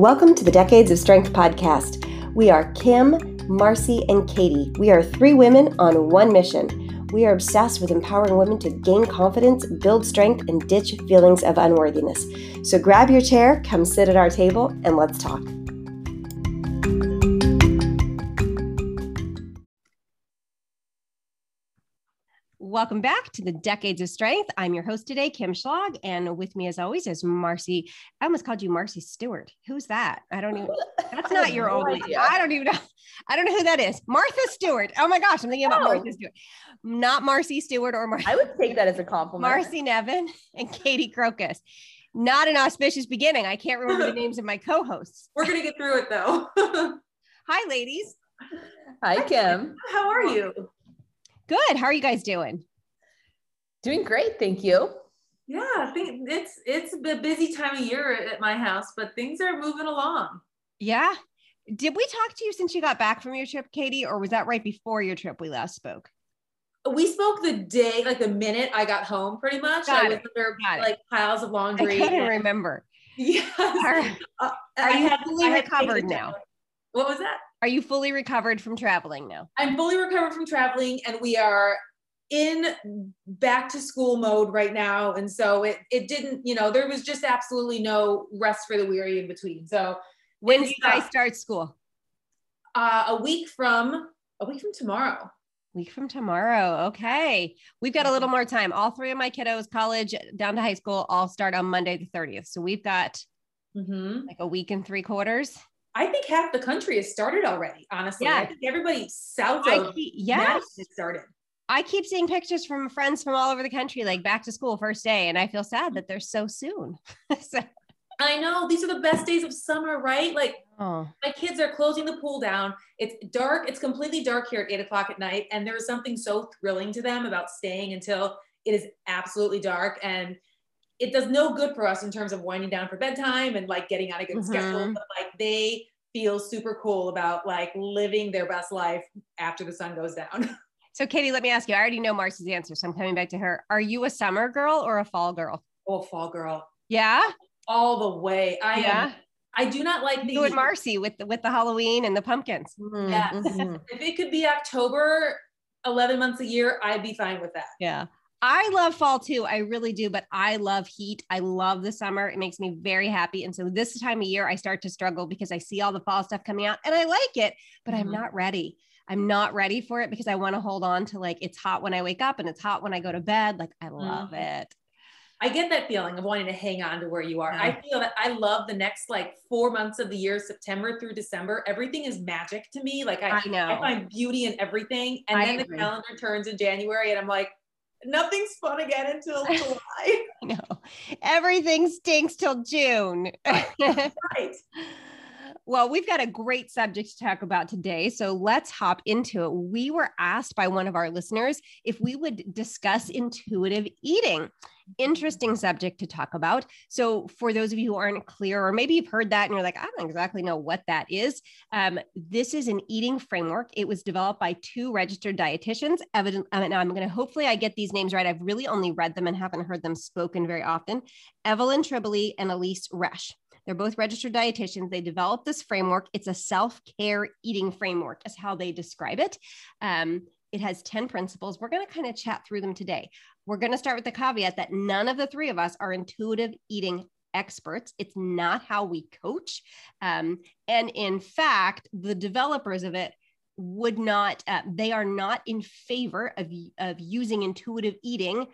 Welcome to the Decades of Strength podcast. We are Kim, Marcy, and Katie. We are three women on one mission. We are obsessed with empowering women to gain confidence, build strength, and ditch feelings of unworthiness. So grab your chair, come sit at our table, and let's talk. Welcome back to the Decades of Strength. I'm your host today, Kim Schlag, and with me, as always, is Marcy. I almost called you Marcy Stewart. Who's that? I don't even. That's not your old. Idea. I don't even know. I don't know who that is. Martha Stewart. Oh my gosh, I'm thinking about oh. Martha Stewart, not Marcy Stewart or Marcy. I would take that as a compliment. Marcy Nevin and Katie Crocus. Not an auspicious beginning. I can't remember the names of my co-hosts. We're gonna get through it though. Hi, ladies. Hi, Kim. How are you? Good. How are you guys doing? Doing great, thank you. Yeah, I think it's it's a busy time of year at my house, but things are moving along. Yeah. Did we talk to you since you got back from your trip, Katie, or was that right before your trip we last spoke? We spoke the day, like the minute I got home, pretty much. Got I was under like piles of laundry. I couldn't remember. Yes. Are, uh, are you had, fully recovered now? What was that? Are you fully recovered from traveling now? I'm fully recovered from traveling, and we are in back to school mode right now. And so it it didn't you know there was just absolutely no rest for the weary in between. So when do you guys start school? Uh, a week from a week from tomorrow. Week from tomorrow. Okay. We've got a little more time. All three of my kiddos college down to high school all start on monday the 30th so we've got mm-hmm. like a week and three quarters. I think half the country has started already. Honestly, yeah. I think everybody south of yeah has started. I keep seeing pictures from friends from all over the country, like back to school first day, and I feel sad that they're so soon. so. I know these are the best days of summer, right? Like oh. my kids are closing the pool down. It's dark. It's completely dark here at eight o'clock at night, and there is something so thrilling to them about staying until it is absolutely dark. And it does no good for us in terms of winding down for bedtime and like getting on a good mm-hmm. schedule. But like they feel super cool about like living their best life after the sun goes down. So, Katie, let me ask you. I already know Marcy's answer, so I'm coming back to her. Are you a summer girl or a fall girl? Oh, fall girl. Yeah. All the way. I yeah. Am, I do not like the. You and Marcy with the, with the Halloween and the pumpkins. Mm-hmm. Yeah. Mm-hmm. if it could be October, 11 months a year, I'd be fine with that. Yeah. I love fall too. I really do, but I love heat. I love the summer. It makes me very happy. And so this time of year, I start to struggle because I see all the fall stuff coming out and I like it, but mm-hmm. I'm not ready. I'm not ready for it because I want to hold on to like it's hot when I wake up and it's hot when I go to bed. Like I love mm-hmm. it. I get that feeling of wanting to hang on to where you are. Yeah. I feel that I love the next like four months of the year, September through December. Everything is magic to me. Like I, I know I find beauty in everything. And I then agree. the calendar turns in January and I'm like, nothing's fun again until July. know. Everything stinks till June. right. Well, we've got a great subject to talk about today. So let's hop into it. We were asked by one of our listeners if we would discuss intuitive eating. Interesting subject to talk about. So, for those of you who aren't clear, or maybe you've heard that and you're like, I don't exactly know what that is, um, this is an eating framework. It was developed by two registered dietitians. Evident, um, now I'm going to hopefully I get these names right. I've really only read them and haven't heard them spoken very often. Evelyn Tribole and Elyse Resch. They're both registered dietitians. They developed this framework. It's a self care eating framework, is how they describe it. Um, it has 10 principles. We're going to kind of chat through them today. We're going to start with the caveat that none of the three of us are intuitive eating experts. It's not how we coach. Um, and in fact, the developers of it would not, uh, they are not in favor of, of using intuitive eating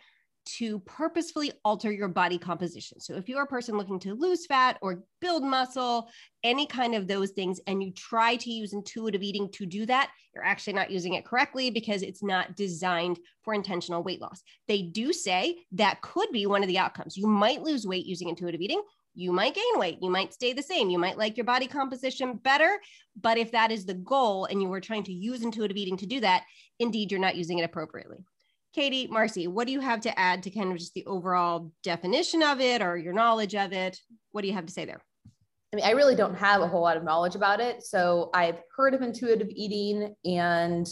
to purposefully alter your body composition. So, if you're a person looking to lose fat or build muscle, any kind of those things, and you try to use intuitive eating to do that, you're actually not using it correctly because it's not designed for intentional weight loss. They do say that could be one of the outcomes. You might lose weight using intuitive eating. You might gain weight. You might stay the same. You might like your body composition better. But if that is the goal and you were trying to use intuitive eating to do that, indeed, you're not using it appropriately. Katie, Marcy, what do you have to add to kind of just the overall definition of it or your knowledge of it? What do you have to say there? I mean, I really don't have a whole lot of knowledge about it. So I've heard of intuitive eating and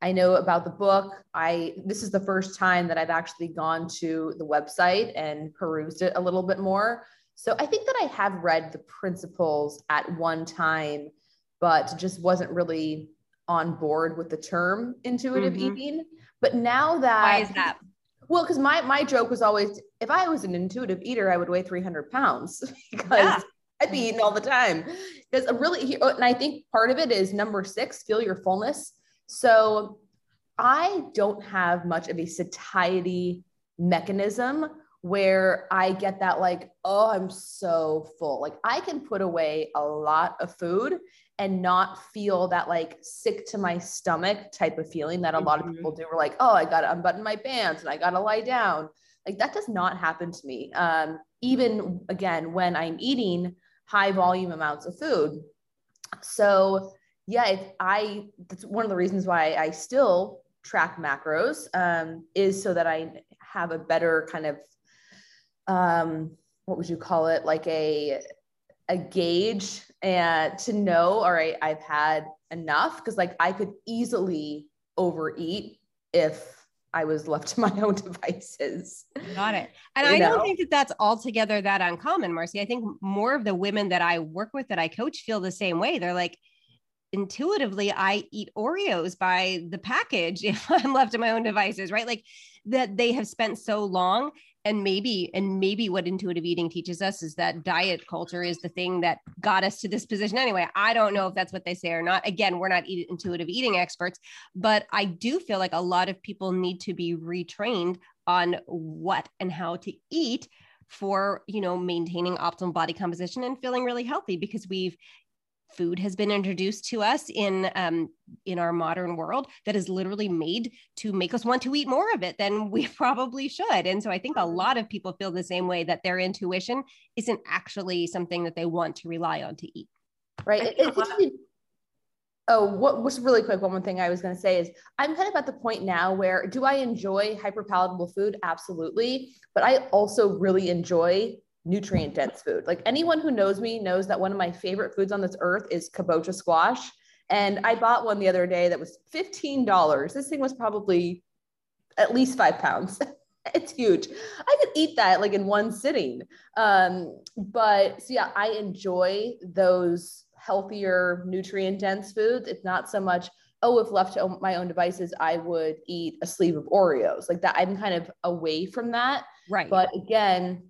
I know about the book. I this is the first time that I've actually gone to the website and perused it a little bit more. So I think that I have read the principles at one time, but just wasn't really on board with the term intuitive mm-hmm. eating. But now that why is that? Well, because my my joke was always if I was an intuitive eater, I would weigh 300 pounds because yeah. I'd be eating all the time. Because really, oh, and I think part of it is number six, feel your fullness. So I don't have much of a satiety mechanism where I get that like, oh, I'm so full. Like I can put away a lot of food and not feel that like sick to my stomach type of feeling that a lot of mm-hmm. people do. We're like, oh, I got to unbutton my pants and I got to lie down. Like that does not happen to me. Um, even again, when I'm eating high volume amounts of food. So yeah, it, I, that's one of the reasons why I still track macros um, is so that I have a better kind of, um, what would you call it? Like a, a gauge and to know, all right, I've had enough because like I could easily overeat if I was left to my own devices. Got it. And you I know? don't think that that's altogether that uncommon, Marcy. I think more of the women that I work with that I coach feel the same way. They're like, intuitively, I eat Oreos by the package if I'm left to my own devices, right? Like that they have spent so long and maybe and maybe what intuitive eating teaches us is that diet culture is the thing that got us to this position. Anyway i don't know if that's what they say or not. Again we're not intuitive eating experts but i do feel like a lot of people need to be retrained on what and how to eat for you know maintaining optimal body composition and feeling really healthy because we've food has been introduced to us in um, in our modern world that is literally made to make us want to eat more of it than we probably should. And so i think a lot of people feel the same way that their intuition isn't actually something that they want to rely on to eat. Right. Oh what was really quick one more thing i was going to say is i'm kind of at the point now where do i enjoy hyperpalatable food? Absolutely. But i also really enjoy nutrient dense food. Like anyone who knows me knows that one of my favorite foods on this earth is kabocha squash. And I bought one the other day that was $15. This thing was probably at least five pounds. it's huge. I could eat that like in one sitting. Um, but so yeah, I enjoy those healthier, nutrient dense foods. It's not so much, oh, if left to my own devices, I would eat a sleeve of Oreos. Like that, I'm kind of away from that. Right. But again,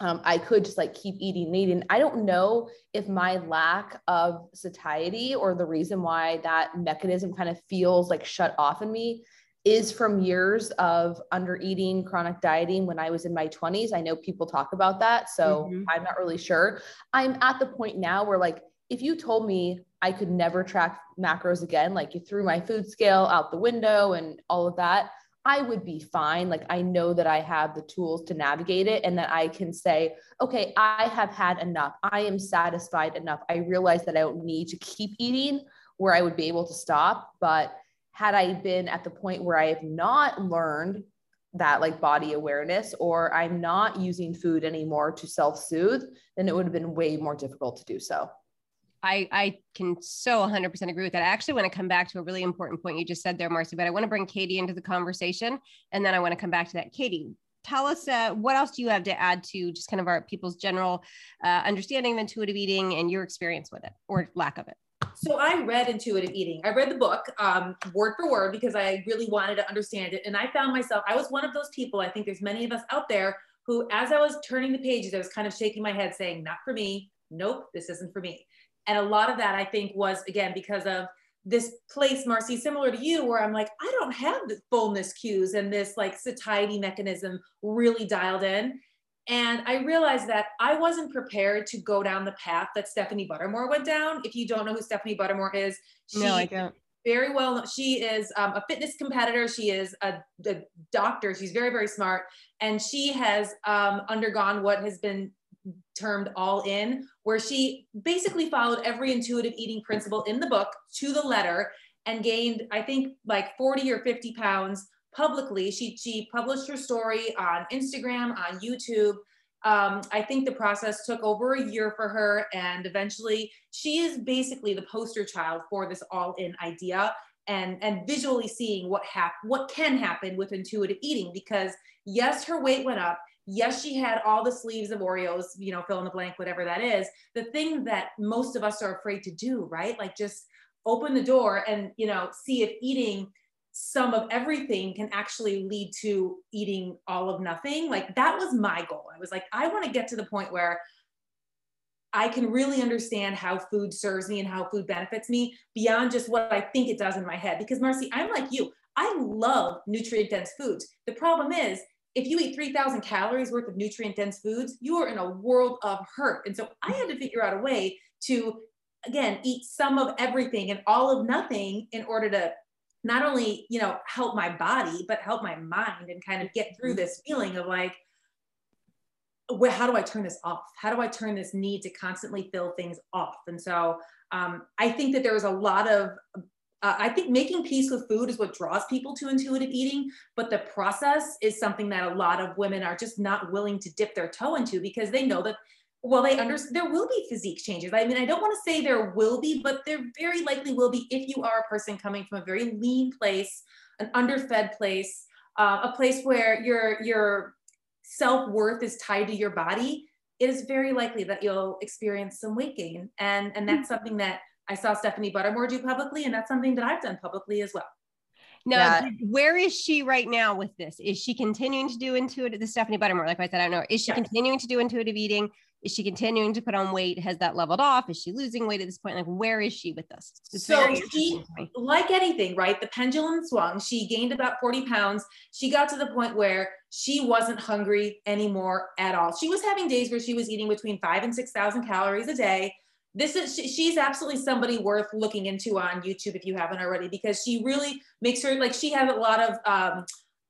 um, I could just like keep eating and eating. I don't know if my lack of satiety or the reason why that mechanism kind of feels like shut off in me is from years of under eating, chronic dieting when I was in my 20s. I know people talk about that. So mm-hmm. I'm not really sure. I'm at the point now where, like, if you told me I could never track macros again, like you threw my food scale out the window and all of that, I would be fine. Like I know that I have the tools to navigate it and that I can say, okay, I have had enough. I am satisfied enough. I realize that I don't need to keep eating where I would be able to stop. But had I been at the point where I have not learned that like body awareness or I'm not using food anymore to self soothe, then it would have been way more difficult to do so. I, I can so 100% agree with that. I actually want to come back to a really important point you just said there, Marcy, but I want to bring Katie into the conversation and then I want to come back to that. Katie, tell us uh, what else do you have to add to just kind of our people's general uh, understanding of intuitive eating and your experience with it or lack of it? So I read intuitive eating. I read the book um, word for word because I really wanted to understand it. And I found myself, I was one of those people, I think there's many of us out there who, as I was turning the pages, I was kind of shaking my head saying, not for me. Nope, this isn't for me. And a lot of that I think was again because of this place, Marcy, similar to you, where I'm like, I don't have the fullness cues and this like satiety mechanism really dialed in. And I realized that I wasn't prepared to go down the path that Stephanie Buttermore went down. If you don't know who Stephanie Buttermore is, she no, I don't. Very well. She is um, a fitness competitor. She is a, a, doctor. She's very, very smart. And she has um, undergone what has been termed all in, where she basically followed every intuitive eating principle in the book to the letter and gained, I think, like 40 or 50 pounds publicly. She, she published her story on Instagram, on YouTube. Um, I think the process took over a year for her, and eventually she is basically the poster child for this all in idea. and and visually seeing what hap- what can happen with intuitive eating because yes her weight went up yes she had all the sleeves of oreos you know fill in the blank whatever that is the thing that most of us are afraid to do right like just open the door and you know see if eating some of everything can actually lead to eating all of nothing. Like that was my goal. I was like, I want to get to the point where I can really understand how food serves me and how food benefits me beyond just what I think it does in my head. Because Marcy, I'm like you. I love nutrient dense foods. The problem is, if you eat 3,000 calories worth of nutrient dense foods, you are in a world of hurt. And so I had to figure out a way to, again, eat some of everything and all of nothing in order to not only you know help my body but help my mind and kind of get through this feeling of like where how do i turn this off how do i turn this need to constantly fill things off and so um, i think that there was a lot of uh, i think making peace with food is what draws people to intuitive eating but the process is something that a lot of women are just not willing to dip their toe into because they know that well they understand there will be physique changes. I mean i don't want to say there will be but there very likely will be if you are a person coming from a very lean place an underfed place uh, a place where your your self-worth is tied to your body. It is very likely that you'll experience some weight gain and and that's something that i saw stephanie buttermore do publicly and that's something that i've done publicly as well now, yeah. where is she right now with this? Is she continuing to do intuitive? The Stephanie Buttermore, like I said, I don't know. Is she yes. continuing to do intuitive eating? Is she continuing to put on weight? Has that leveled off? Is she losing weight at this point? Like, where is she with this? It's so she, like anything, right? The pendulum swung. She gained about 40 pounds. She got to the point where she wasn't hungry anymore at all. She was having days where she was eating between five and 6,000 calories a day. This is, she, she's absolutely somebody worth looking into on YouTube if you haven't already, because she really makes her, like, she has a lot of, um,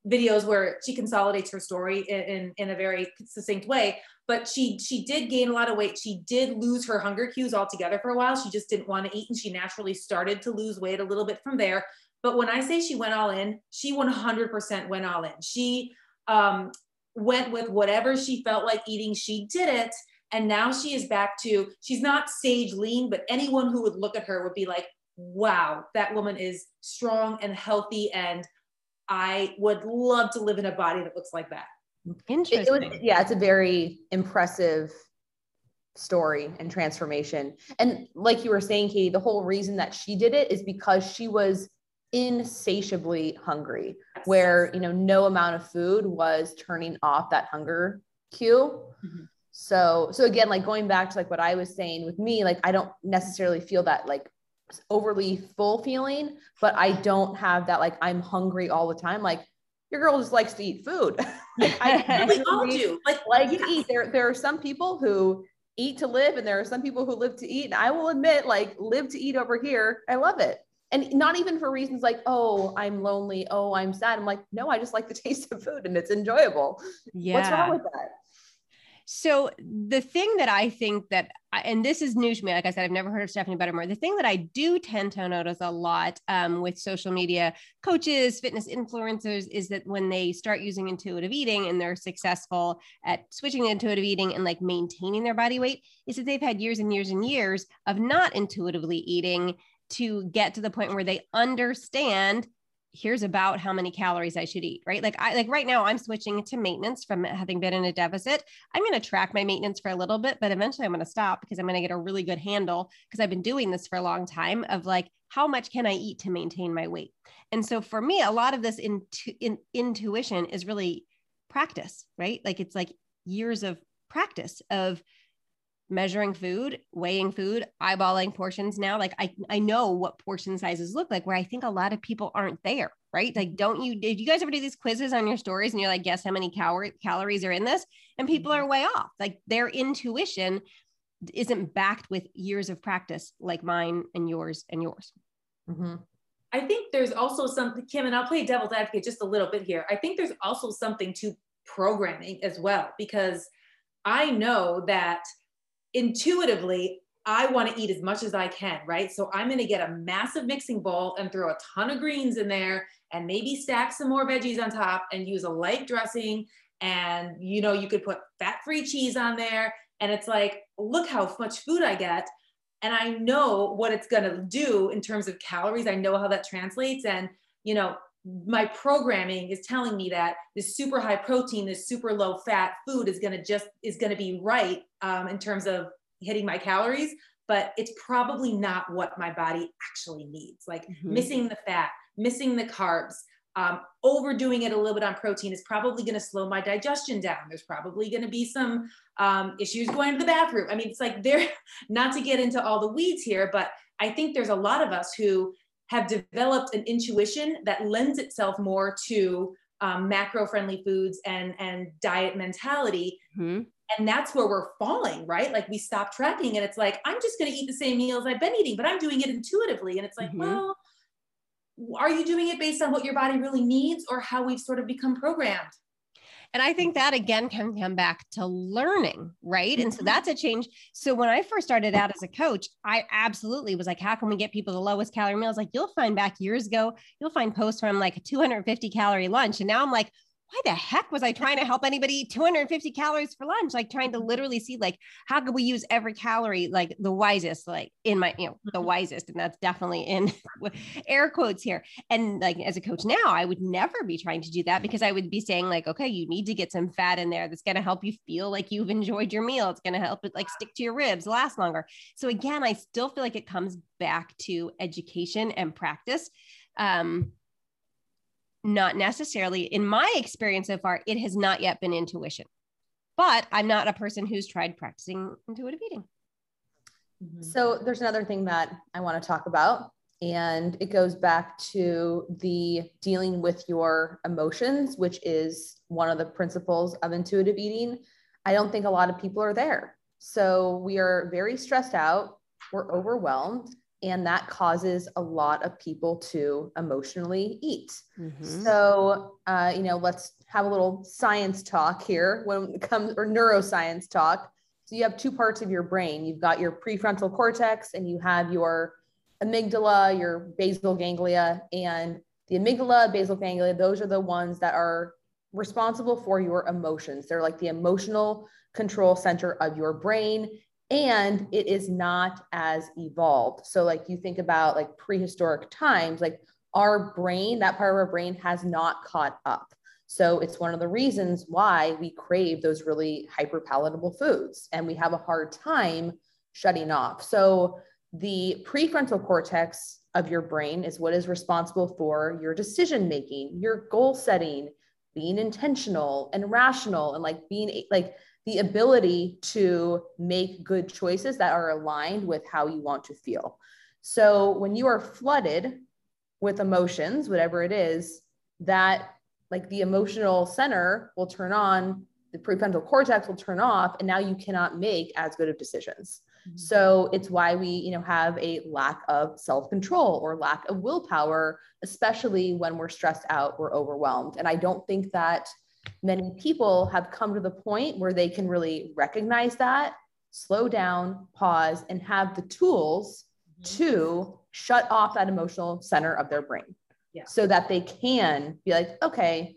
videos where she consolidates her story in, in, in, a very succinct way but she she did gain a lot of weight. She did lose her hunger cues altogether for a while. She just didn't want to eat and she naturally started to lose weight a little bit from there. But when i say she went all in she 100% went all in. She um, went with whatever she felt like eating. She did it and now she is back to she's not sage lean but anyone who would look at her would be like wow that woman is strong and healthy and i would love to live in a body that looks like that Interesting. It, it was, yeah, it's a very impressive story and transformation. And like you were saying, Katie, the whole reason that she did it is because she was insatiably hungry, where you know no amount of food was turning off that hunger cue. Mm-hmm. So, so again, like going back to like what I was saying with me, like I don't necessarily feel that like overly full feeling, but I don't have that like I'm hungry all the time. Like your girl just likes to eat food. I we all do. Like, like to eat. There, there are some people who eat to live, and there are some people who live to eat. And I will admit, like, live to eat over here. I love it. And not even for reasons like, oh, I'm lonely. Oh, I'm sad. I'm like, no, I just like the taste of food and it's enjoyable. Yeah. What's wrong with that? So the thing that I think that, and this is new to me, like I said, I've never heard of Stephanie Buttermore. The thing that I do tend to notice a lot um, with social media coaches, fitness influencers, is that when they start using intuitive eating and they're successful at switching to intuitive eating and like maintaining their body weight, is that they've had years and years and years of not intuitively eating to get to the point where they understand here's about how many calories I should eat, right? Like I like right now I'm switching to maintenance from having been in a deficit. I'm going to track my maintenance for a little bit, but eventually I'm going to stop because I'm going to get a really good handle because I've been doing this for a long time of like how much can I eat to maintain my weight? And so for me a lot of this intu- in, intuition is really practice, right? Like it's like years of practice of measuring food, weighing food, eyeballing portions now. Like I, I know what portion sizes look like where I think a lot of people aren't there, right? Like, don't you, did you guys ever do these quizzes on your stories and you're like, guess how many cal- calories are in this? And people are mm-hmm. way off. Like their intuition isn't backed with years of practice like mine and yours and yours. Mm-hmm. I think there's also something, Kim, and I'll play devil's advocate just a little bit here. I think there's also something to programming as well, because I know that intuitively, I want to eat as much as I can, right? So I'm going to get a massive mixing bowl and throw a ton of greens in there and maybe stack some more veggies on top and use a light dressing. And, you know, you could put fat free cheese on there. And it's like, look how much food I get. and I know what it's going to do in terms of calories. I know how that translates. And, you know, my programming is telling me that this super high protein, this super low fat food is going to just, is going to be right um, in terms of hitting my calories, but it's probably not what my body actually needs. Like mm-hmm. missing the fat, missing the carbs, um, overdoing it a little bit on protein is probably going to slow my digestion down. There's probably going to be some um, issues going to the bathroom. I mean, it's like there, not to get into all the weeds here, but I think there's a lot of us who have developed an intuition that lends itself more to um, macro friendly foods and and diet mentality. Mm-hmm. And that's where we're falling, right? Like we stop tracking and it's like, I'm just going to eat the same meals I've been eating, but I'm doing it intuitively. And it's like, mm-hmm. well, are you doing it based on what your body really needs or how we've sort of become programmed? And I think that again can come back to learning, right? And so mm-hmm. that's a change. So when I first started out as a coach, I absolutely was like, how can we get people the lowest calorie meals? Like you'll find back years ago, you'll find posts I'm like a 250 calorie lunch. And now I'm like, why the heck was I trying to help anybody eat 250 calories for lunch? Like trying to mm-hmm. literally see like how could we use every calorie like the wisest, like in my, you know, the mm-hmm. wisest. And that's definitely in air quotes here. And like as a coach now, I would never be trying to do that because I would be saying like, okay, you need to get some fat in there that's going to help you feel like you've enjoyed your meal. It's going to help it like stick to your ribs, last longer. So again, I still feel like it comes back to education and practice. Um, not necessarily. In my experience so far it has not yet been intuition. But i'm not a person who's tried practicing intuitive eating. Mm-hmm. so there's another thing that i want to talk about and it goes back to the dealing with your emotions which is one of the principles of intuitive eating. I don't think a lot of people are there. So we are very stressed out. We're overwhelmed and that causes a lot of people to emotionally eat. Mm-hmm. So, uh, you know, let's have a little science talk here when it comes or neuroscience talk. So you have two parts of your brain. You've got your prefrontal cortex and you have your amygdala, your basal ganglia, and the amygdala, basal ganglia, those are the ones that are responsible for your emotions. They're like the emotional control center of your brain and it is not as evolved. So, like you think about like prehistoric times, like our brain, that part of our brain has not caught up. So, it's one of the reasons why we crave those really hyper palatable foods and we have a hard time shutting off. So, the prefrontal cortex of your brain is what is responsible for your decision making, your goal setting, being intentional and rational, and like being like the ability to make good choices that are aligned with how you want to feel. So when you are flooded with emotions, whatever it is, that like the emotional center will turn on, the prefrontal cortex will turn off, and now you cannot make as good of decisions. Mm-hmm. So it's why we, you know, have a lack of self-control or lack of willpower, especially when we're stressed out, we're overwhelmed. And I don't think that many people have come to the point where they can really recognize that, slow down, pause, and have the tools mm-hmm. to shut off that emotional center of their brain yeah. so that they can be like, okay,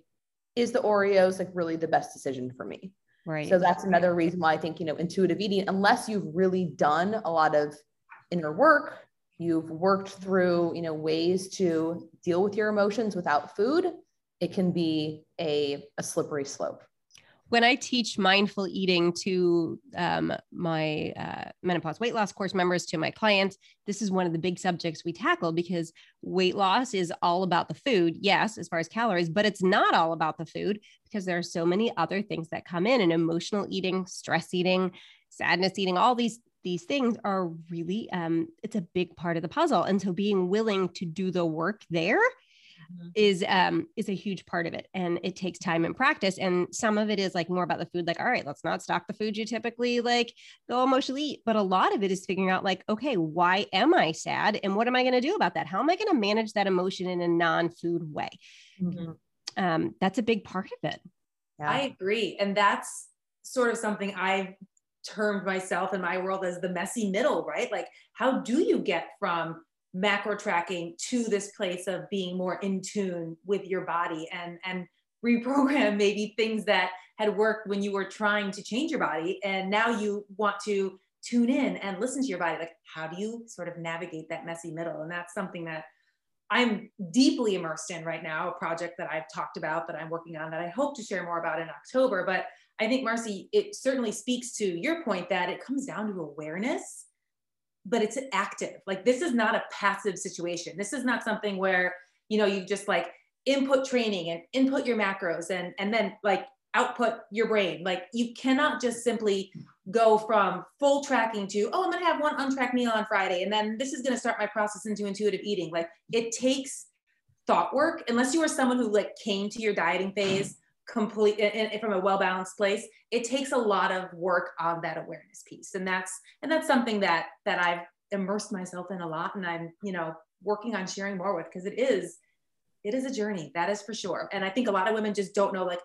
is the Oreos like really the best decision for me? Right. So that's another reason why I think, you know, intuitive eating, unless you've really done a lot of inner work, you've worked through, you know, ways to deal with your emotions without food, it can be a, a slippery slope. When I teach mindful eating to um, my uh, menopause weight loss course members, to my clients, this is one of the big subjects we tackle because weight loss is all about the food, yes, as far as calories, but it's not all about the food because there are so many other things that come in and emotional eating, stress eating, sadness eating, all these these things are really um, it's a big part of the puzzle and so being willing to do the work there mm-hmm. is um is a huge part of it and it takes time and practice and some of it is like more about the food like all right let's not stock the food you typically like go emotionally eat but a lot of it is figuring out like okay why am i sad and what am i going to do about that how am i going to manage that emotion in a non-food way mm-hmm. um that's a big part of it yeah. i agree and that's sort of something i've termed myself in my world as the messy middle right like how do you get from macro tracking to this place of being more in tune with your body and and reprogram maybe things that had worked when you were trying to change your body and now you want to tune in and listen to your body. Like, how do you sort of navigate that messy middle? And that's something that I'm deeply immersed in right now, a project that I've talked about that I'm working on that I hope to share more about in October. But I think, Marcy, it certainly speaks to your point that it comes down to awareness, but it's active. Like, this is not a passive situation. This is not something where, you know, you just like input training and input your macros and, and then like output your brain. Like, you cannot just simply go from full tracking to, oh, I'm to have one untracked meal on Friday. And then this is to start my process into intuitive eating. Like, it takes thought work unless you are someone who like came to your dieting phase complete and, from a well-balanced place it takes a lot of work on that awareness piece. And that's and that's something that that i've immersed myself in a lot and i'm you know working on sharing more with because it is it is a journey that is for sure. And i think a lot of women just don't know like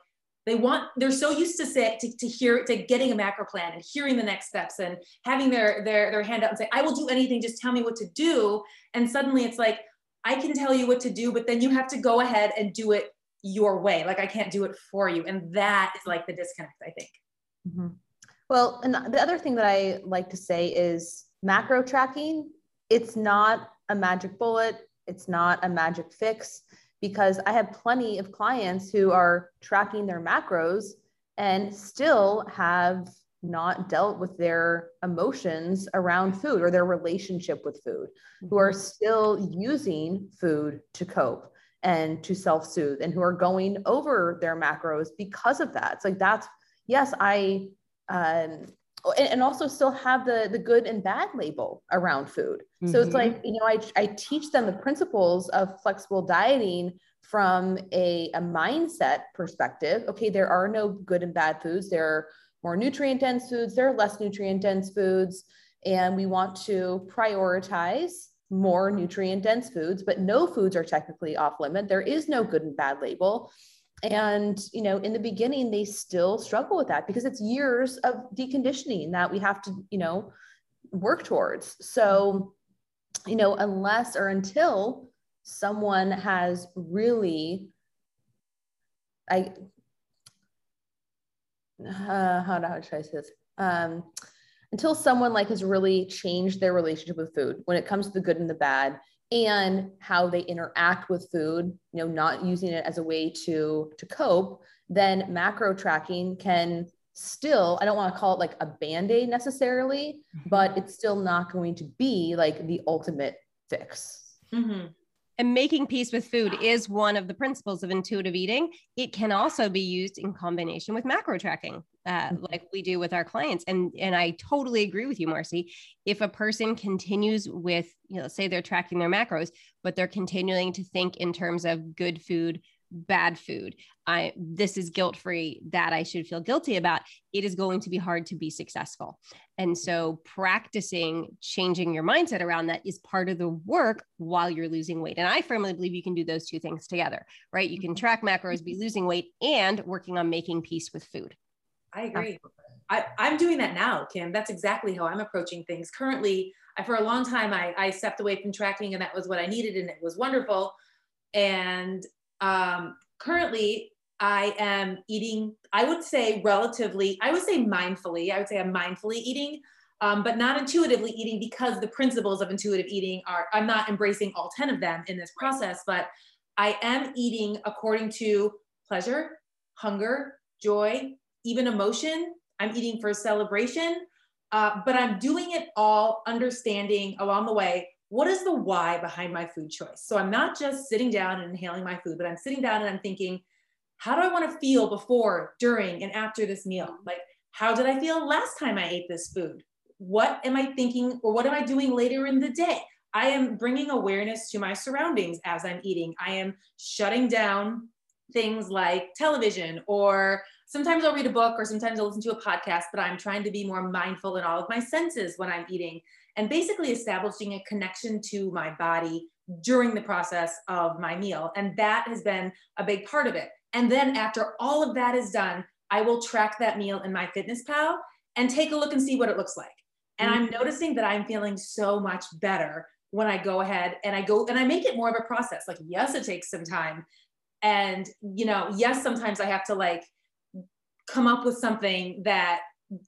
they want they're so used to say to, to hear to getting a macro plan and hearing the next steps and having their their their hand out and say i will do anything just tell me what to do. And suddenly it's like i can tell you what to do but then you have to go ahead and do it your way. Like I can't do it for you. And that is like the disconnect, I think. Mm-hmm. Well, and the other thing that I like to say is macro tracking, it's not a magic bullet, it's not a magic fix, because I have plenty of clients who are tracking their macros and still have not dealt with their emotions around food or their relationship with food, mm-hmm. who are mm-hmm. still using food to cope and to self soothe and who are going over their macros because of that. It's like that's, yes, I, um, and, also still have the the good and bad label around food. Mm-hmm. So it's like, mm-hmm. you know, I, I teach them the principles of flexible dieting from a, a mindset perspective. Okay, there are no good and bad foods. There are more nutrient dense foods, there are less nutrient dense foods. And we want to prioritize more nutrient dense foods, but no foods are technically off limit. There is no good and bad label. And, you know, in the beginning, they still struggle with that because it's years of deconditioning that we have to, you know, work towards. So, you know, unless or until someone has really, I, uh, how do I try this? Um, until someone like has really changed their relationship with food when it comes to the good and the bad and how they interact with food you know not using it as a way to to cope then macro tracking can still i don't want to call it like a band-aid necessarily mm-hmm. but it's still not going to be like the ultimate fix mm-hmm. And making peace with food is one of the principles of intuitive eating. It can also be used in combination with macro tracking, uh, mm-hmm. like we do with our clients. And and I totally agree with you, Marcy. If a person continues with, you know, say they're tracking their macros, but they're continuing to think in terms of good food, bad food. I this is guilt free that i should feel guilty about. It is going to be hard to be successful. And so practicing changing your mindset around that is part of the work while you're losing weight. And i firmly believe you can do those two things together right? You can mm-hmm. track macros be losing weight and working on making peace with food. I agree. I, i'm doing that now kim. That's exactly how i'm approaching things. Currently I, for a long time I, I stepped away from tracking and that was what i needed and it was wonderful. And um, currently, I am eating, I would say relatively, I would say mindfully, I would say I'm mindfully eating, um, but not intuitively eating because the principles of intuitive eating are, I'm not embracing all 10 of them in this process, but I am eating according to pleasure, hunger, joy, even emotion. I'm eating for celebration, uh, but I'm doing it all understanding along the way what is the why behind my food choice? So I'm not just sitting down and inhaling my food, but I'm sitting down and I'm thinking, how do I want to feel before, during, and after this meal? Mm-hmm. Like, how did I feel last time I ate this food? What am I thinking or what am I doing later in the day? I am bringing awareness to my surroundings as I'm eating. I am shutting down things like television or sometimes I'll read a book or sometimes I'll listen to a podcast, but I'm trying to be more mindful in all of my senses when I'm eating and basically establishing a connection to my body during the process of my meal. And that has been a big part of it. And then after all of that is done, I will track that meal in MyFitnessPal and take a look and see what it looks like. And I'm mm-hmm. noticing that I'm feeling so much better when I go ahead and I go and I make it more of a process. Like, yes, it takes some time. And, you know, yes, sometimes I have to like come up with something that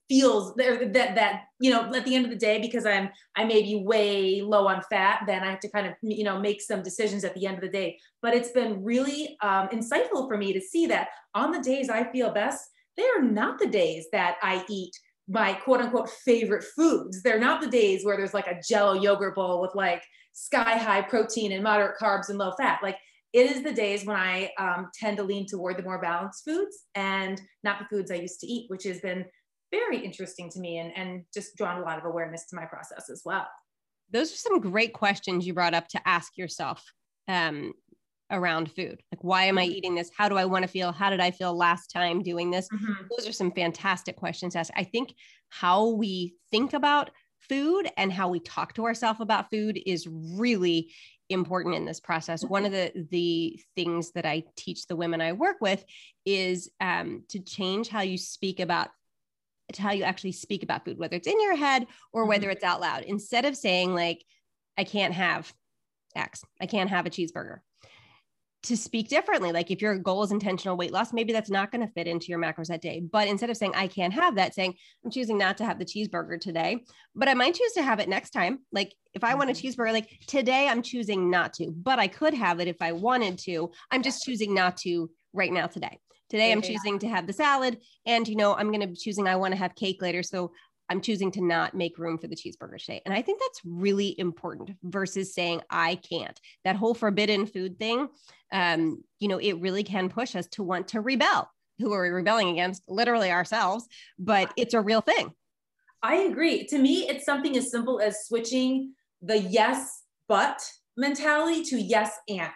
feels that that you know at the end of the day because i'm i may be way low on fat then i have to kind of you know make some decisions at the end of the day. But it's been really um, insightful for me to see that on the days i feel best they are not the days that i eat my quote unquote favorite foods. They're not the days where there's like a jello yogurt bowl with like sky high protein and moderate carbs and low fat. Like it is the days when I um, tend to lean toward the more balanced foods and not the foods I used to eat, which has been very interesting to me and, and just drawn a lot of awareness to my process as well. Those are some great questions you brought up to ask yourself um, around food. Like, why am I mm-hmm. eating this? How do I want to feel? How did I feel last time doing this? Mm-hmm. Those are some fantastic questions to ask. I think how we think about food and how we talk to ourselves about food is really important in this process one of the the things that i teach the women i work with is um, to change how you speak about to how you actually speak about food, whether it's in your head or whether mm-hmm. it's out loud. Instead of saying, like, I can't have X, I can't have a cheeseburger, to speak differently. Like, if your goal is intentional weight loss, maybe that's not going to fit into your macros that day. But instead of saying, I can't have that, saying, I'm choosing not to have the cheeseburger today, but I might choose to have it next time. Like, if I want a mm-hmm. cheeseburger, like today, I'm choosing not to, but I could have it if I wanted to. I'm just choosing not to right now today. Today I'm choosing to have the salad and you know, I'm going to be choosing I want to have cake later so I'm choosing to not make room for the cheeseburger today. And I think that's really important versus saying I can't. That whole forbidden food thing, um, you know, it really can push us to want to rebel. Who are we rebelling against? Literally ourselves, but it's a real thing. I agree. To me, it's something as simple as switching the yes, but mentality to yes, and.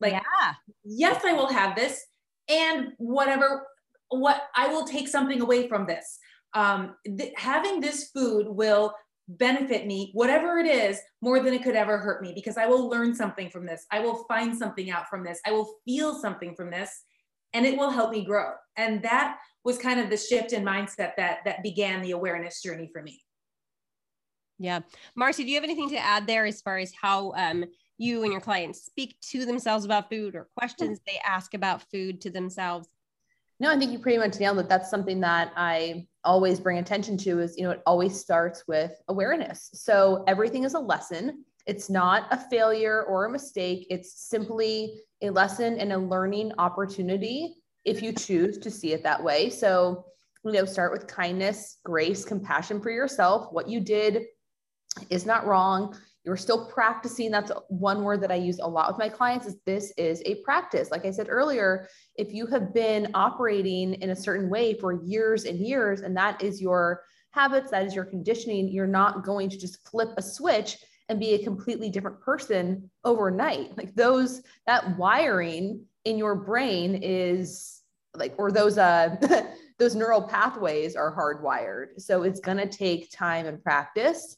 Like, yeah. yes, I will have this and whatever what i will take something away from this. Um, th- having this food will benefit me whatever it is more than it could ever hurt me because i will learn something from this. I will find something out from this. I will feel something from this and it will help me grow. And that was kind of the shift in mindset that that began the awareness journey for me. Yeah. Marcy do you have anything to add there as far as how um, you and your clients speak to themselves about food or questions they ask about food to themselves? No, I think you pretty much nailed it. That's something that I always bring attention to is, you know, it always starts with awareness. So everything is a lesson. It's not a failure or a mistake. It's simply a lesson and a learning opportunity if you choose to see it that way. So, you know, start with kindness, grace, compassion for yourself. What you did is not wrong you're still practicing. That's one word that i use a lot with my clients is this is a practice. Like i said earlier if you have been operating in a certain way for years and years and that is your habits that is your conditioning you're not going to just flip a switch and be a completely different person overnight. Like those that wiring in your brain is like or those uh those neural pathways are hardwired. So it's going to take time and practice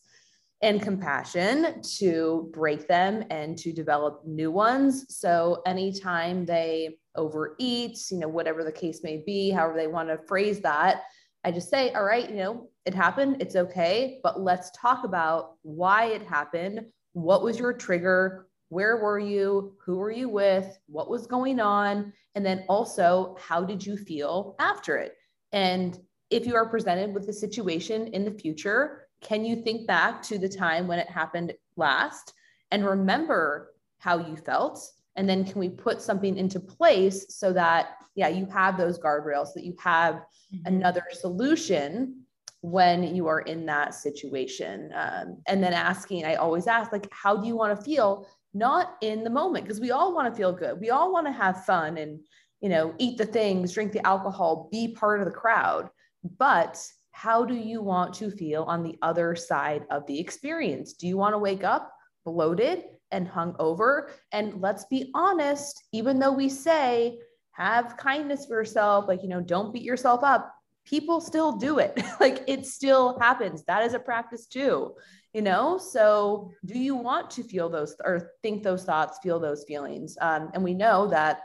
and compassion to break them and to develop new ones. So anytime they overeat, you know, whatever the case may be, however they want to phrase that, I just say, all right, you know, it happened, it's okay, but let's talk about why it happened. What was your trigger? Where were you? Who were you with? What was going on? And then also, how did you feel after it? And if you are presented with a situation in the future can you think back to the time when it happened last and remember how you felt? And then can we put something into place so that, yeah, you have those guardrails, that you have mm-hmm. another solution when you are in that situation? Um, and then asking, I always ask, like, how do you want to feel? Not in the moment, because we all want to feel good. We all want to have fun and, you know, eat the things, drink the alcohol, be part of the crowd. But how do you want to feel on the other side of the experience? Do you want to wake up bloated and hung over? And let's be honest, even though we say have kindness for yourself, like, you know, don't beat yourself up, people still do it. like it still happens. That is a practice too, you know? So do you want to feel those or think those thoughts, feel those feelings? Um, and we know that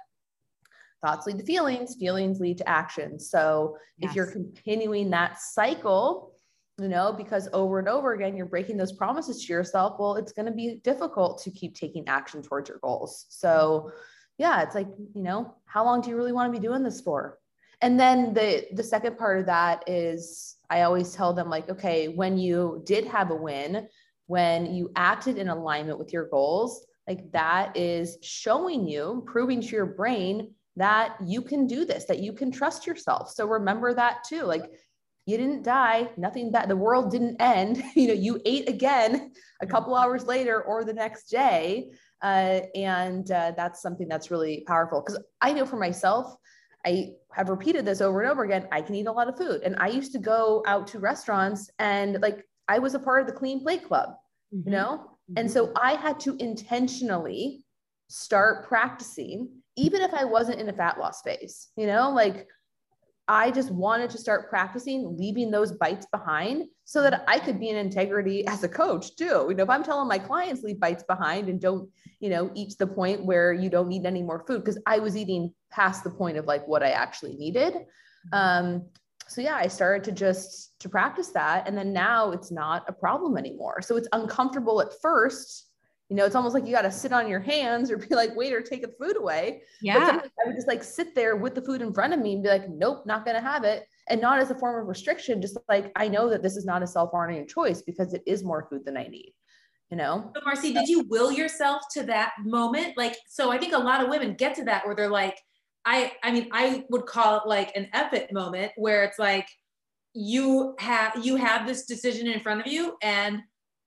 thoughts lead to feelings, feelings lead to action. So yes. if you're continuing that cycle, you know, because over and over again, you're breaking those promises to yourself, well, it's going to be difficult to keep taking action towards your goals. So, yeah, it's like, you know, how long do you really want to be doing this for? and then the the second part of that is I always tell them like, okay, when you did have a win, when you acted in alignment with your goals, like that is showing you, proving to your brain that you can do this, that you can trust yourself. So remember that too. Like you didn't die, nothing bad, the world didn't end. you know, you ate again a couple hours later or the next day. Uh, and uh, that's something that's really powerful because I know for myself, I have repeated this over and over again. I can eat a lot of food. And I used to go out to restaurants and like I was a part of the clean plate club, mm-hmm. you know? Mm-hmm. And so I had to intentionally start practicing, even if I wasn't in a fat loss phase, you know, like I just wanted to start practicing leaving those bites behind so that I could be in integrity as a coach too. You know, if I'm telling my clients leave bites behind and don't, you know, eat to the point where you don't need any more food because I was eating past the point of like what I actually needed. Um, so yeah, I started to just to practice that and then now it's not a problem anymore. So it's uncomfortable at first you know, it's almost like you got to sit on your hands or be like, waiter, take the food away. Yeah. I would just like sit there with the food in front of me and be like, nope, not going to have it. And not as a form of restriction, just like I know that this is not a self honoring choice because it is more food than I need, you know? But Marcy, did you will yourself to that moment? Like, so I think a lot of women get to that where they're like, I, I mean, I would call it like an epic moment where it's like, you have you have this decision in front of you and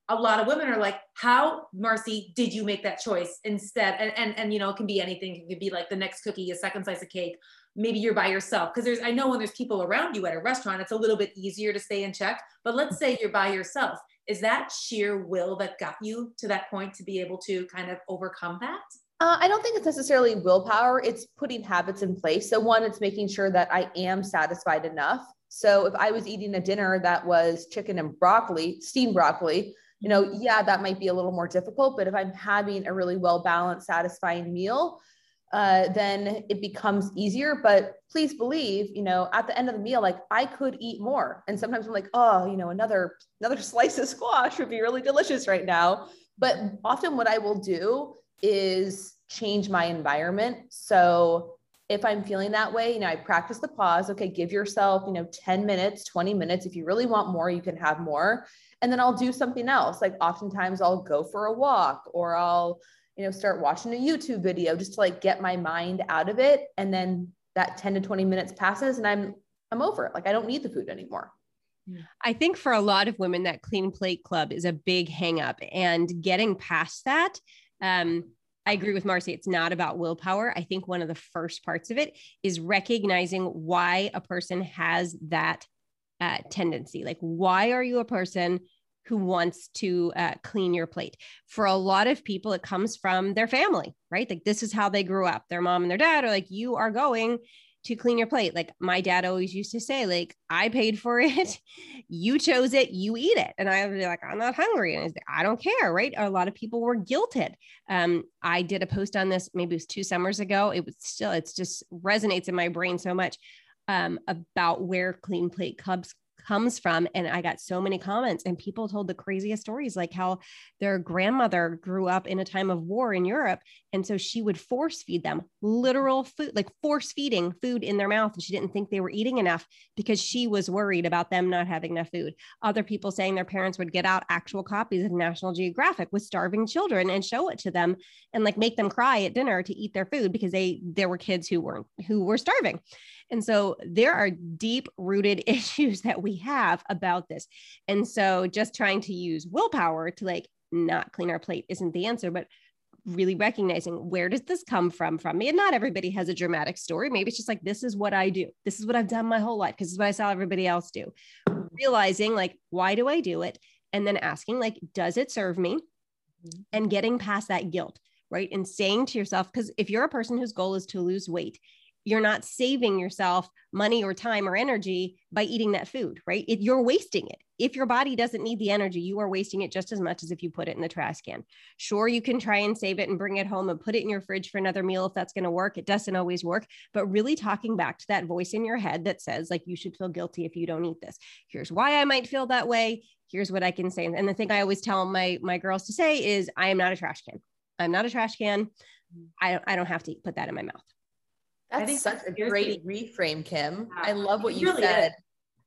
a lot of women are like, how, Marcy, did you make that choice instead? And, and, and, you know, it can be anything. It could be like the next cookie, a second slice of cake. Maybe you're by yourself. Cause there's, I know when there's people around you at a restaurant, it's a little bit easier to stay in check. But let's say you're by yourself. Is that sheer will that got you to that point to be able to kind of overcome that? Uh, I don't think it's necessarily willpower. It's putting habits in place. So, one, it's making sure that I am satisfied enough. So, if I was eating a dinner that was chicken and broccoli, steamed broccoli, you know, yeah, that might be a little more difficult, but if I'm having a really well balanced, satisfying meal, uh, then it becomes easier. But please believe, you know, at the end of the meal, like I could eat more. And sometimes I'm like, oh, you know, another another slice of squash would be really delicious right now. But often what I will do is change my environment. So if I'm feeling that way, you know, I practice the pause. Okay, give yourself, you know, 10 minutes, 20 minutes. If you really want more, you can have more and then I'll do something else. Like oftentimes I'll go for a walk or I'll, you know, start watching a YouTube video just to like get my mind out of it. And then that 10 to 20 minutes passes and I'm I'm over it. Like I don't need the food anymore. I think for a lot of women, that clean plate club is a big hang up. And getting past that, um, I agree with Marcy. It's not about willpower. I think one of the first parts of it is recognizing why a person has that uh, tendency. Like, why are you a person who wants to uh, clean your plate? For a lot of people, it comes from their family, right? Like, this is how they grew up. Their mom and their dad are like, you are going to clean your plate. Like my dad always used to say, like, I paid for it, you chose it, you eat it. And I would be like, I'm not hungry. And I don't care, right? A lot of people were guilted. Um, I did a post on this, maybe it was two summers ago. It was still, it's just resonates in my brain so much um, about where Clean Plate Clubs comes from. And I got so many comments, and people told the craziest stories, like how their grandmother grew up in a time of war in Europe. And so she would force feed them literal food, like force feeding food in their mouth. And she didn't think they were eating enough because she was worried about them not having enough food. Other people saying their parents would get out actual copies of National Geographic with starving children and show it to them and like make them cry at dinner to eat their food because they there were kids who weren't who were starving. And so there are deep rooted issues that we have about this. And so just trying to use willpower to like not clean our plate isn't the answer, but really recognizing where does this come from? From me and not everybody has a dramatic story. Maybe it's just like this is what i do. This is what i've done my whole life. Because this is what i saw everybody else do. Realizing like why do i do it? And then asking like does it serve me? Mm-hmm. and getting past that guilt right? And saying to yourself because if you're a person whose goal is to lose weight you're not saving yourself money or time or energy by eating that food, right? It, you're wasting it. If your body doesn't need the energy, you are wasting it just as much as if you put it in the trash can. Sure, you can try and save it and bring it home and put it in your fridge for another meal if that's going to work. It doesn't always work, but really talking back to that voice in your head that says, like, you should feel guilty if you don't eat this. Here's why I might feel that way. Here's what I can say. And the thing I always tell my my girls to say is, I am not a trash can. I'm not a trash can. Mm-hmm. I, I don't have to put that in my mouth That's such a great reframe, Kim. Yeah. I love what you really said is.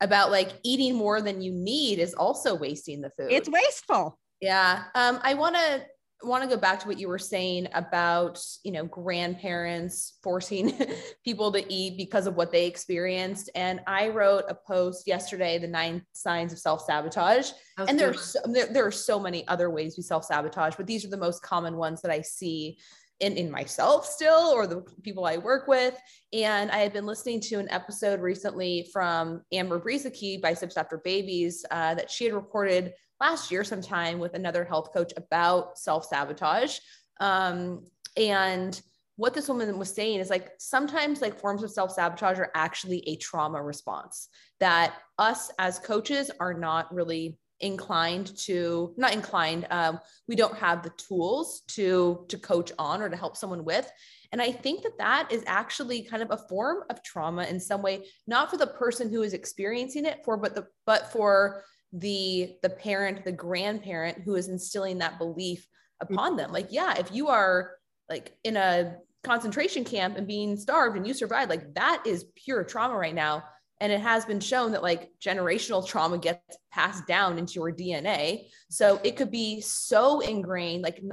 about like eating more than you need is also wasting the food. It's wasteful. Yeah. Um, I want to want to go back to what you were saying about you know grandparents forcing people to eat because of what they experienced and i wrote a post yesterday the nine signs of self-sabotage and there's so, there, there are so many other ways we self-sabotage but these are the most common ones that i see in, in myself still or the people I work with. And I had been listening to an episode recently from Amber Brueseke, Biceps After Babies, uh, that she had recorded last year sometime with another health coach about self sabotage. Um, and what this woman was saying is like sometimes like forms of self sabotage are actually a trauma response that us as coaches are not really inclined to not inclined um, we don't have the tools to to coach on or to help someone with. And i think that that is actually kind of a form of trauma in some way not for the person who is experiencing it for but the but for the the parent the grandparent who is instilling that belief upon them. Like yeah if you are like in a concentration camp and being starved and you survive like that is pure trauma right now and it has been shown that like generational trauma gets passed down into your dna so it could be so ingrained like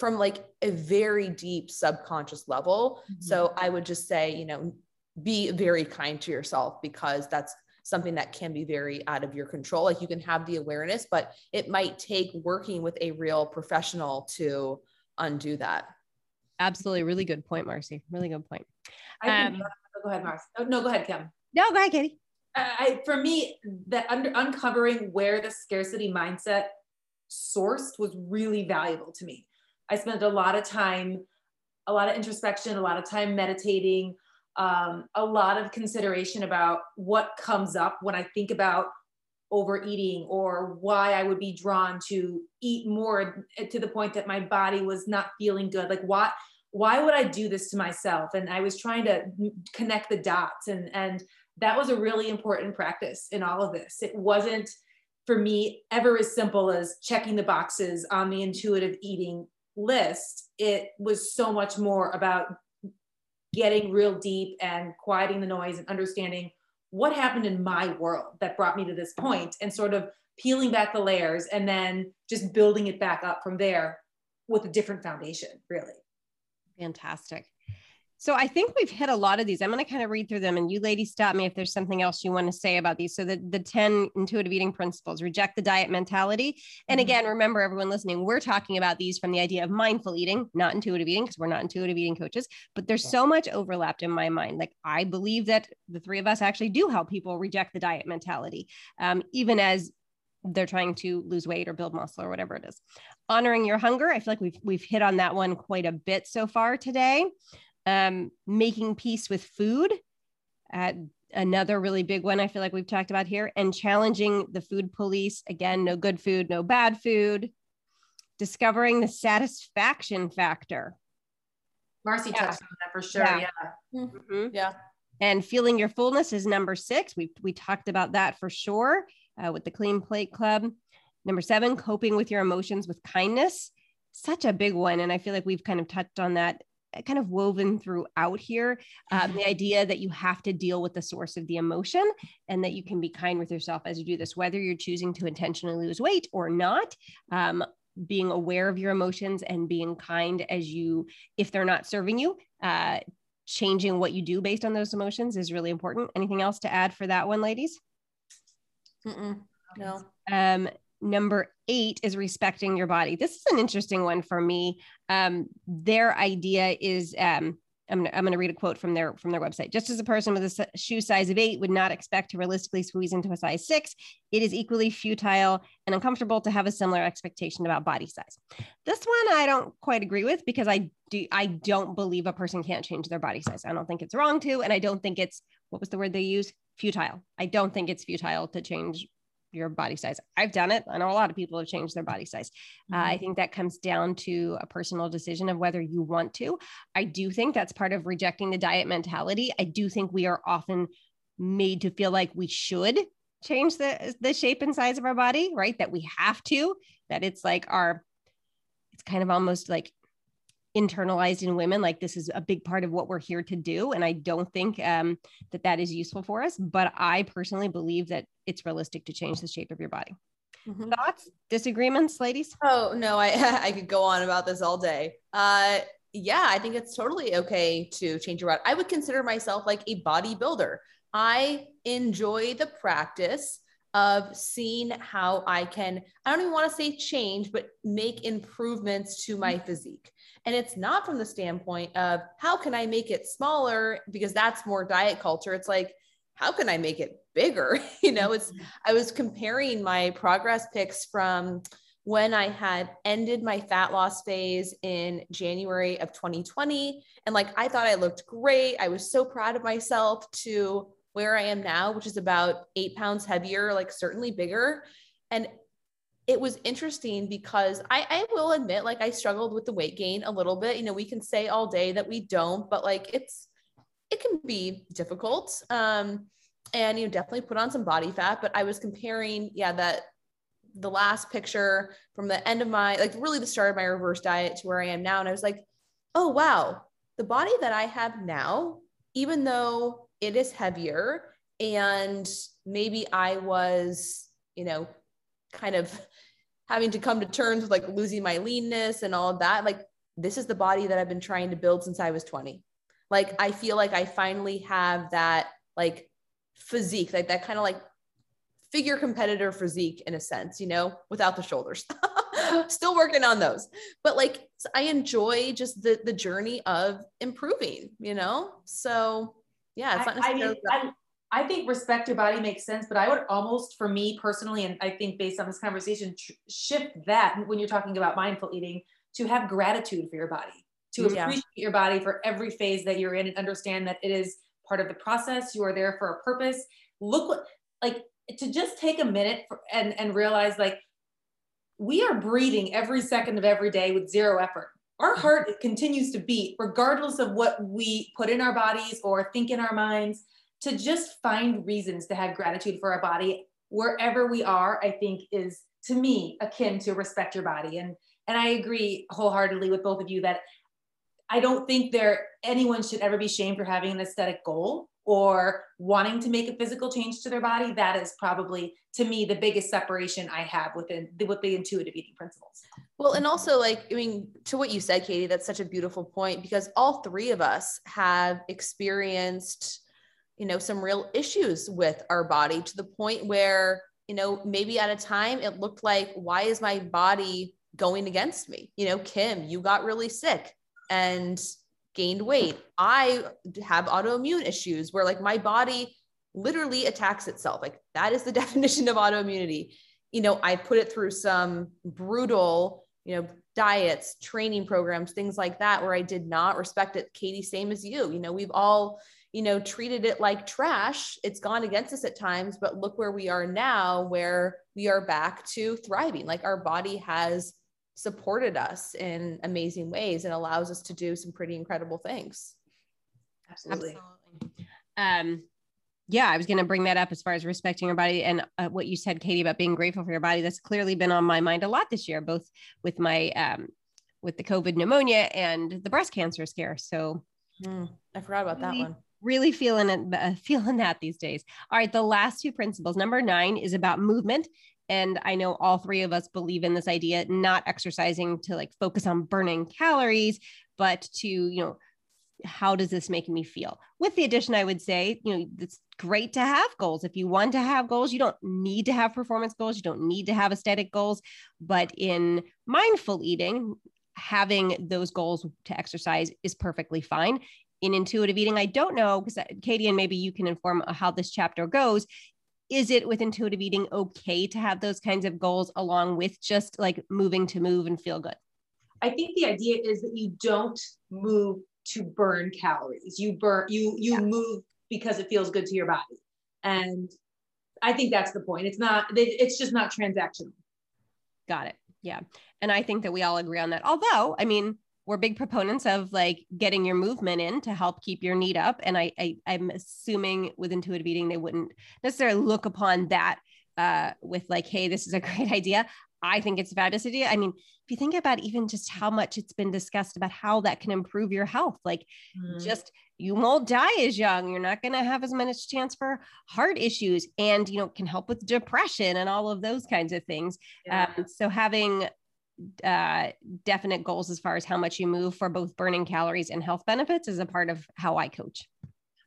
from like a very deep subconscious level. Mm-hmm. so i would just say you know be very kind to yourself because that's something that can be very out of your control. Like you can have the awareness but it might take working with a real professional to undo that. Absolutely. Really good point marcy. Really good point. I um, go ahead marcy. Oh, no go ahead kim no, go ahead, Katie. I, for me, that under, uncovering where the scarcity mindset sourced was really valuable to me. I spent a lot of time, a lot of introspection, a lot of time meditating, um, a lot of consideration about what comes up when I think about overeating or why I would be drawn to eat more to the point that my body was not feeling good. Like what why would I do this to myself? And I was trying to connect the dots and and that was a really important practice in all of this. It wasn't for me ever as simple as checking the boxes on the intuitive eating list. It was so much more about getting real deep and quieting the noise and understanding what happened in my world that brought me to this point and sort of peeling back the layers and then just building it back up from there with a different foundation, really. Fantastic. So I think we've hit a lot of these. I'm going to kind of read through them and you ladies stop me if there's something else you want to say about these. So the, the 10 intuitive eating principles, reject the diet mentality. And mm-hmm. again, remember everyone listening, we're talking about these from the idea of mindful eating, not intuitive eating, because we're not intuitive eating coaches, but there's so much overlapped in my mind. Like I believe that the three of us actually do help people reject the diet mentality, um, even as they're trying to lose weight or build muscle or whatever it is. Honoring your hunger. I feel like we've we've hit on that one quite a bit so far today um, making peace with food. Uh, another really big one I feel like we've talked about here, and challenging the food police. Again, no good food, no bad food. Discovering the satisfaction factor. Marcy yeah. touched on that for sure. Yeah. Yeah. Mm-hmm. yeah. And feeling your fullness is number six. We, we talked about that for sure uh, with the Clean Plate Club. Number seven, coping with your emotions with kindness. Such a big one. And I feel like we've kind of touched on that kind of woven throughout here um, the idea that you have to deal with the source of the emotion and that you can be kind with yourself as you do this whether you're choosing to intentionally lose weight or not um, being aware of your emotions and being kind as you if they're not serving you uh, changing what you do based on those emotions is really important. Anything else to add for that one ladies? Mm-mm, no. Um Number eight is respecting your body. This is an interesting one for me. Um, their idea is um, I'm gonna, I'm gonna read a quote from their from their website. Just as a person with a shoe size of eight would not expect to realistically squeeze into a size six, it is equally futile and uncomfortable to have a similar expectation about body size. This one I don't quite agree with because I do I don't believe a person can't change their body size. I don't think it's wrong to, and I don't think it's what was the word they use futile. I don't think it's futile to change your body size. I've done it. I know a lot of people have changed their body size. Mm-hmm. Uh, I mm-hmm. think that comes down to a personal decision of whether you want to. I do think that's part of rejecting the diet mentality. I do think we are often made to feel like we should change the the shape and size of our body, right? That we have to, that it's like our it's kind of almost like internalized in women like this is a big part of what we're here to do and i don't think um, that that is useful for us but i personally believe that it's realistic to change the shape of your body. Mm-hmm. thoughts? Disagreements ladies? Oh no i i could go on about this all day. Uh yeah i think it's totally okay to change your body. I would consider myself like a bodybuilder. I enjoy the practice of seeing how I can, I don't even want to say change, but make improvements to my physique. And it's not from the standpoint of how can I make it smaller because that's more diet culture. It's like, how can I make it bigger? you know, it's, mm-hmm. I was comparing my progress pics from when I had ended my fat loss phase in January of 2020. And like, I thought I looked great. I was so proud of myself to where I am now, which is about eight pounds heavier, like certainly bigger. And it was interesting because I, I will admit, like I struggled with the weight gain a little bit. You know, we can say all day that we don't, but like it's it can be difficult. Um, and you know, definitely put on some body fat. But I was comparing, yeah, that the last picture from the end of my like really the start of my reverse diet to where I am now. And I was like, oh wow, the body that I have now, even though it is heavier and maybe I was, you know, kind of having to come to terms with like losing my leanness and all of that like this is the body that i've been trying to build since i was 20 like i feel like i finally have that like physique like that kind of like figure competitor physique in a sense you know without the shoulders. Still working on those. But like i enjoy just the the journey of improving you know? So yeah it's not necessarily I, I, I think respect your body makes sense, but I would almost, for me personally, and I think based on this conversation, tr- shift that when you're talking about mindful eating to have gratitude for your body, to mm, yeah. appreciate your body for every phase that you're in and understand that it is part of the process. You are there for a purpose. Look like, to just take a minute for, and, and realize, like, we are breathing every second of every day with zero effort. Our mm. heart continues to beat regardless of what we put in our bodies or think in our minds to just find reasons to have gratitude for our body wherever we are, I think is to me akin to respect your body. And and I agree wholeheartedly with both of you that I don't think there anyone should ever be shamed for having an aesthetic goal or wanting to make a physical change to their body. That is probably to me the biggest separation I have within the, with the intuitive eating principles. Well, and also like I mean to what you said, Katie, that's such a beautiful point because all three of us have experienced you know some real issues with our body to the point where you know maybe at a time it looked like why is my body going against me? You know kim you got really sick and gained weight. I have autoimmune issues where like my body literally attacks itself. Like that is the definition of autoimmunity. You know i put it through some brutal you know diets training programs things like that where i did not respect it. Katie same as you. You know we've all you know, treated it like trash. It's gone against us at times, but look where we are now, where we are back to thriving. Like our body has supported us in amazing ways and allows us to do some pretty incredible things. Absolutely. Absolutely. Um, yeah, I was going to bring that up as far as respecting your body and uh, what you said, Katie, about being grateful for your body. That's clearly been on my mind a lot this year, both with my um, with the COVID pneumonia and the breast cancer scare. So mm, I forgot about that one really feeling it, uh, feeling that these days. All right, the last two principles. Number nine is about movement. And I know all three of us believe in this idea, not exercising to like focus on burning calories, but to, you know, how does this make me feel? With the addition, I would say, you know, it's great to have goals. If you want to have goals, you don't need to have performance goals, you don't need to have aesthetic goals. But in mindful eating, having those goals to exercise is perfectly fine in intuitive eating. I don't know because uh, Katie and maybe you can inform uh, how this chapter goes. Is it with intuitive eating okay to have those kinds of goals along with just like moving to move and feel good? I think the idea is that you don't move to burn calories. You burn you you yeah. move because it feels good to your body. And I think that's the point. It's not it's just not transactional. Got it. Yeah. And I think that we all agree on that. Although, I mean, we're big proponents of like getting your movement in to help keep your need up. And I, I am assuming with intuitive eating, they wouldn't necessarily look upon that uh, with like, hey, this is a great idea. I think it's a fabulous idea. I mean, if you think about even just how much it's been discussed about how that can improve your health, like mm. just you won't die as young. You're not going to have as much chance for heart issues and, you know, can help with depression and all of those kinds of things. Yeah. Um, so having uh, definite goals as far as how much you move for both burning calories and health benefits is a part of how I coach.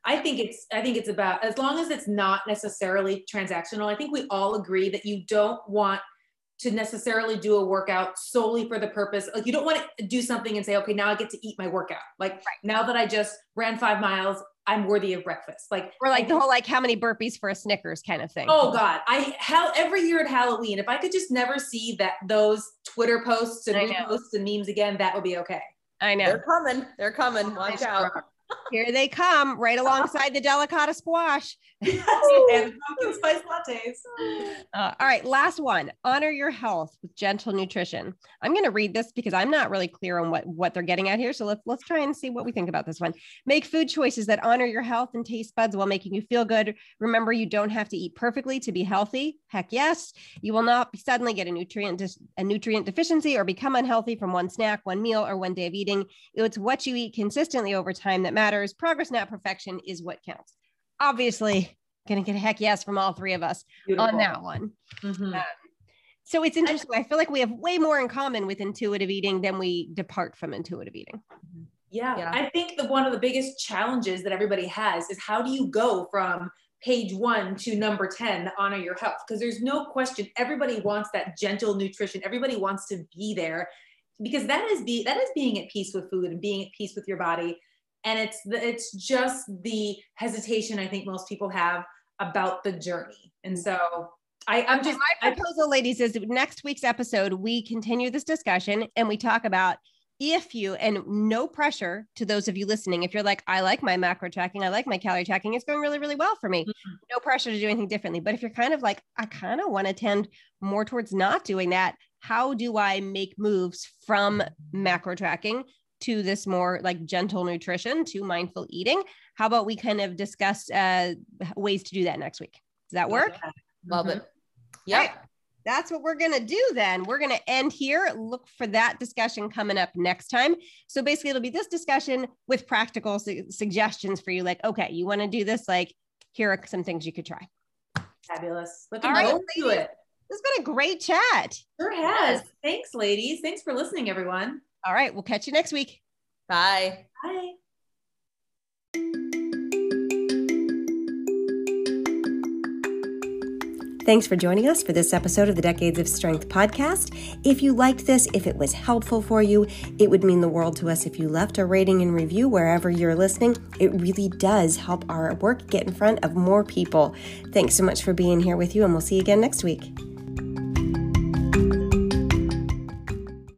I think it's I think it's about as long as it's not necessarily transactional. I think we all agree that you don't want to necessarily do a workout solely for the purpose like you don't want to do something and say okay now i get to eat my workout like right. now that i just ran five miles i'm worthy of breakfast. Like or like the whole like how many burpees for a snickers kind of thing. Oh god. I hell every year at halloween if i could just never see that those twitter posts and reposts and memes again that would be okay. I know. They're coming. They're coming. Oh, Watch out here they come right alongside the delicata squash. and pumpkin spice lattes. Uh, all right, last one. Honor your health with gentle nutrition. I'm going to read this because I'm not really clear on what what they're getting at here. So let's let's try and see what we think about this one. Make food choices that honor your health and taste buds while making you feel good. Remember, you don't have to eat perfectly to be healthy. Heck yes, you will not suddenly get a nutrient a nutrient deficiency or become unhealthy from one snack, one meal, or one day of eating. It's what you eat consistently over time that matters. Progress, not perfection, is what counts. Obviously, gonna get a heck yes from all three of us Beautiful. on that one. Mm-hmm. Um, so it's interesting. I feel like we have way more in common with intuitive eating than we depart from intuitive eating. Yeah, yeah. I think that one of the biggest challenges that everybody has is how do you go from page one to number 10 honor your health because there's no question everybody wants that gentle nutrition everybody wants to be there because that is be that is being at peace with food and being at peace with your body and it's the, it's just the hesitation i think most people have about the journey. And so I, i'm just my proposal I, ladies is next week's episode we continue this discussion and we talk about if you and no pressure to those of you listening. If you're like i like my macro tracking i like my calorie tracking it's going really really well for me. Mm-hmm. no pressure to do anything differently. But if you're kind of like i kind of want to tend more towards not doing that how do i make moves from macro tracking to this more like gentle nutrition to mindful eating. How about we kind of discuss uh, ways to do that next week? Does that work? Love mm-hmm. it. Yeah. Right. That's what we're going to do then. We're going to end here. Look for that discussion coming up next time. So basically, it'll be this discussion with practical su- suggestions for you. Like, okay, you want to do this? Like, here are some things you could try. Fabulous. Looking right, to it. This has been a great chat. Sure has. Thanks, ladies. Thanks for listening, everyone. All right. We'll catch you next week. Bye. Bye. Thanks for joining us for this episode of the Decades of Strength podcast. If you liked this, if it was helpful for you, it would mean the world to us if you left a rating and review wherever you're listening. It really does help our work get in front of more people. Thanks so much for being here with you, and we'll see you again next week.